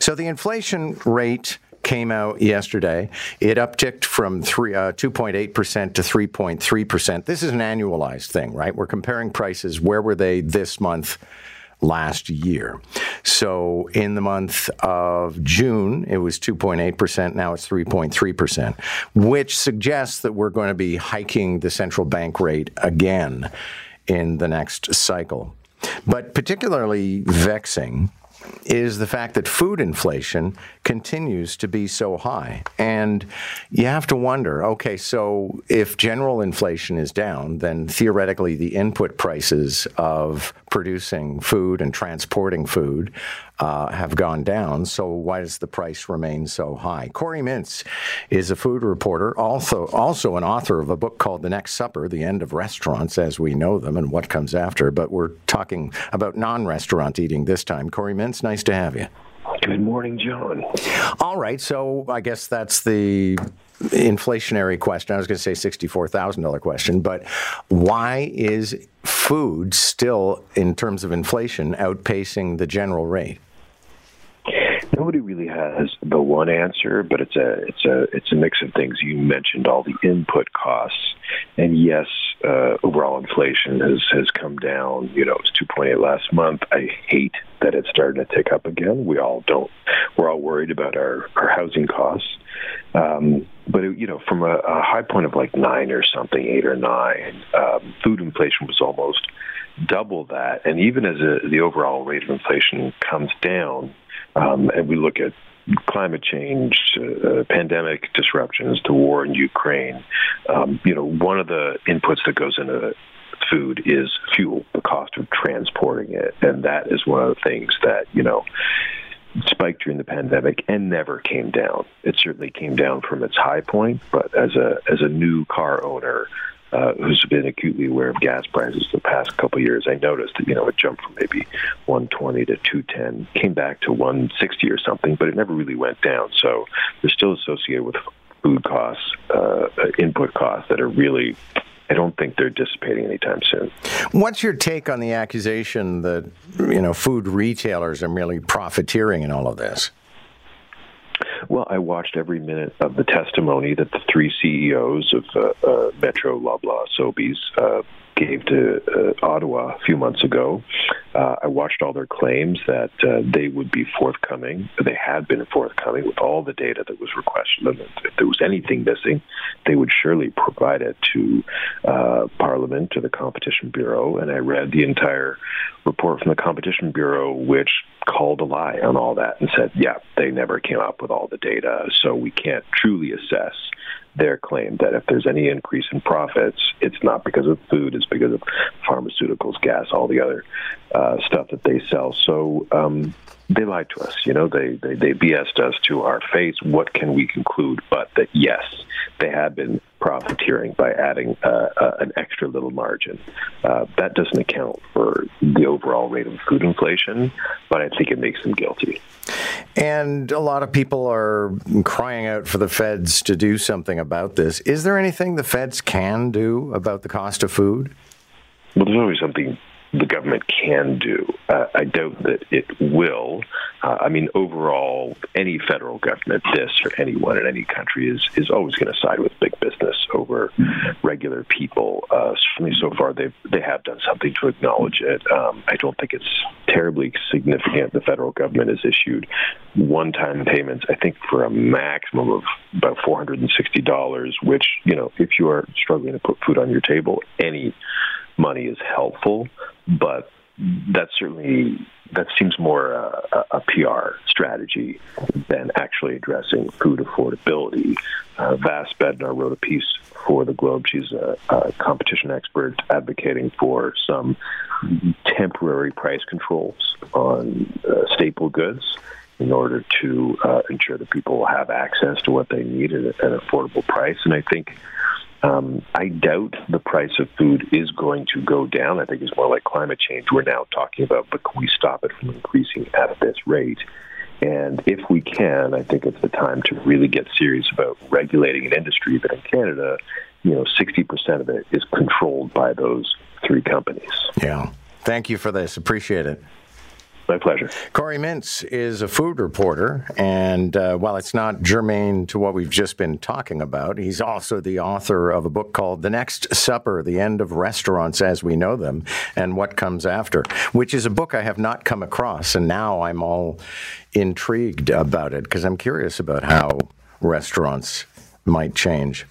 So the inflation rate came out yesterday. It upticked from uh, 2.8% to 3.3%. This is an annualized thing, right? We're comparing prices. Where were they this month? Last year. So in the month of June, it was 2.8%. Now it's 3.3%, which suggests that we're going to be hiking the central bank rate again in the next cycle. But particularly vexing is the fact that food inflation continues to be so high. And you have to wonder okay, so if general inflation is down, then theoretically the input prices of producing food and transporting food uh, have gone down. So why does the price remain so high? Corey Mintz is a food reporter, also also an author of a book called The Next Supper: The End of Restaurants as We Know Them and What Comes After. But we're talking about non-restaurant eating this time. Corey Mintz, nice to have you. Good morning, John. All right, so I guess that's the inflationary question. I was going to say $64,000 question, but why is food still, in terms of inflation, outpacing the general rate? Nobody really has the one answer, but it's a it's a it's a mix of things. You mentioned all the input costs, and yes, uh, overall inflation has has come down. You know, it was 2.8 last month. I hate that it's starting to tick up again. We all don't. We're all worried about our our housing costs. Um, but it, you know, from a, a high point of like nine or something, eight or nine, um, food inflation was almost double that. And even as a, the overall rate of inflation comes down, um, and we look at climate change, uh, pandemic disruptions, the war in Ukraine, um, you know, one of the inputs that goes into food is fuel, the cost of transporting it, and that is one of the things that you know spiked during the pandemic and never came down. It certainly came down from its high point, but as a as a new car owner, uh, who's been acutely aware of gas prices the past couple of years, I noticed that you know it jumped from maybe 120 to 210, came back to 160 or something, but it never really went down. So they're still associated with food costs, uh, input costs that are really. I don't think they're dissipating anytime soon. What's your take on the accusation that you know food retailers are merely profiteering in all of this? Well, I watched every minute of the testimony that the three CEOs of uh, uh, Metro, Loblaw, Sobeys uh, gave to uh, Ottawa a few months ago. Uh, I watched all their claims that uh, they would be forthcoming. They had been forthcoming with all the data that was requested. And if there was anything missing, they would surely provide it to uh, Parliament, to the Competition Bureau. And I read the entire report from the Competition Bureau, which called a lie on all that and said, yeah, they never came up with all the data, so we can't truly assess their claim that if there's any increase in profits, it's not because of food, it's because of pharmaceuticals, gas, all the other uh, stuff that they sell. So um, they lied to us. You know, they, they, they BS'd us to our face. What can we conclude but that, yes, they have been profiteering by adding uh, uh, an extra little margin. Uh, that doesn't account for the overall rate of food inflation, but I think it makes them guilty. And a lot of people are crying out for the feds to do something about this. Is there anything the feds can do about the cost of food? Well, there's always something the government can do. Uh, I doubt that it will. Uh, I mean, overall, any federal government, this or anyone in any country, is is always going to side with big business over regular people. Uh, certainly, so far they they have done something to acknowledge it. Um, I don't think it's terribly significant. The federal government has issued one-time payments, I think, for a maximum of about four hundred and sixty dollars. Which, you know, if you are struggling to put food on your table, any money is helpful, but that certainly that seems more uh, a, PR strategy than actually addressing food affordability. Uh, Vass Bednar wrote a piece for the Globe. She's a, a competition expert advocating for some temporary price controls on uh, staple goods in order to uh, ensure that people have access to what they need at an affordable price. And I think um, I doubt the price of food is going to go down. I think it's more like climate change we're now talking about, but can we stop it from increasing at this rate? And if we can, I think it's the time to really get serious about regulating an industry that in Canada, you know, 60% of it is controlled by those three companies. Yeah. Thank you for this. Appreciate it. My pleasure. Corey Mintz is a food reporter, and uh, while it's not germane to what we've just been talking about, he's also the author of a book called The Next Supper The End of Restaurants as We Know Them and What Comes After, which is a book I have not come across, and now I'm all intrigued about it because I'm curious about how restaurants might change.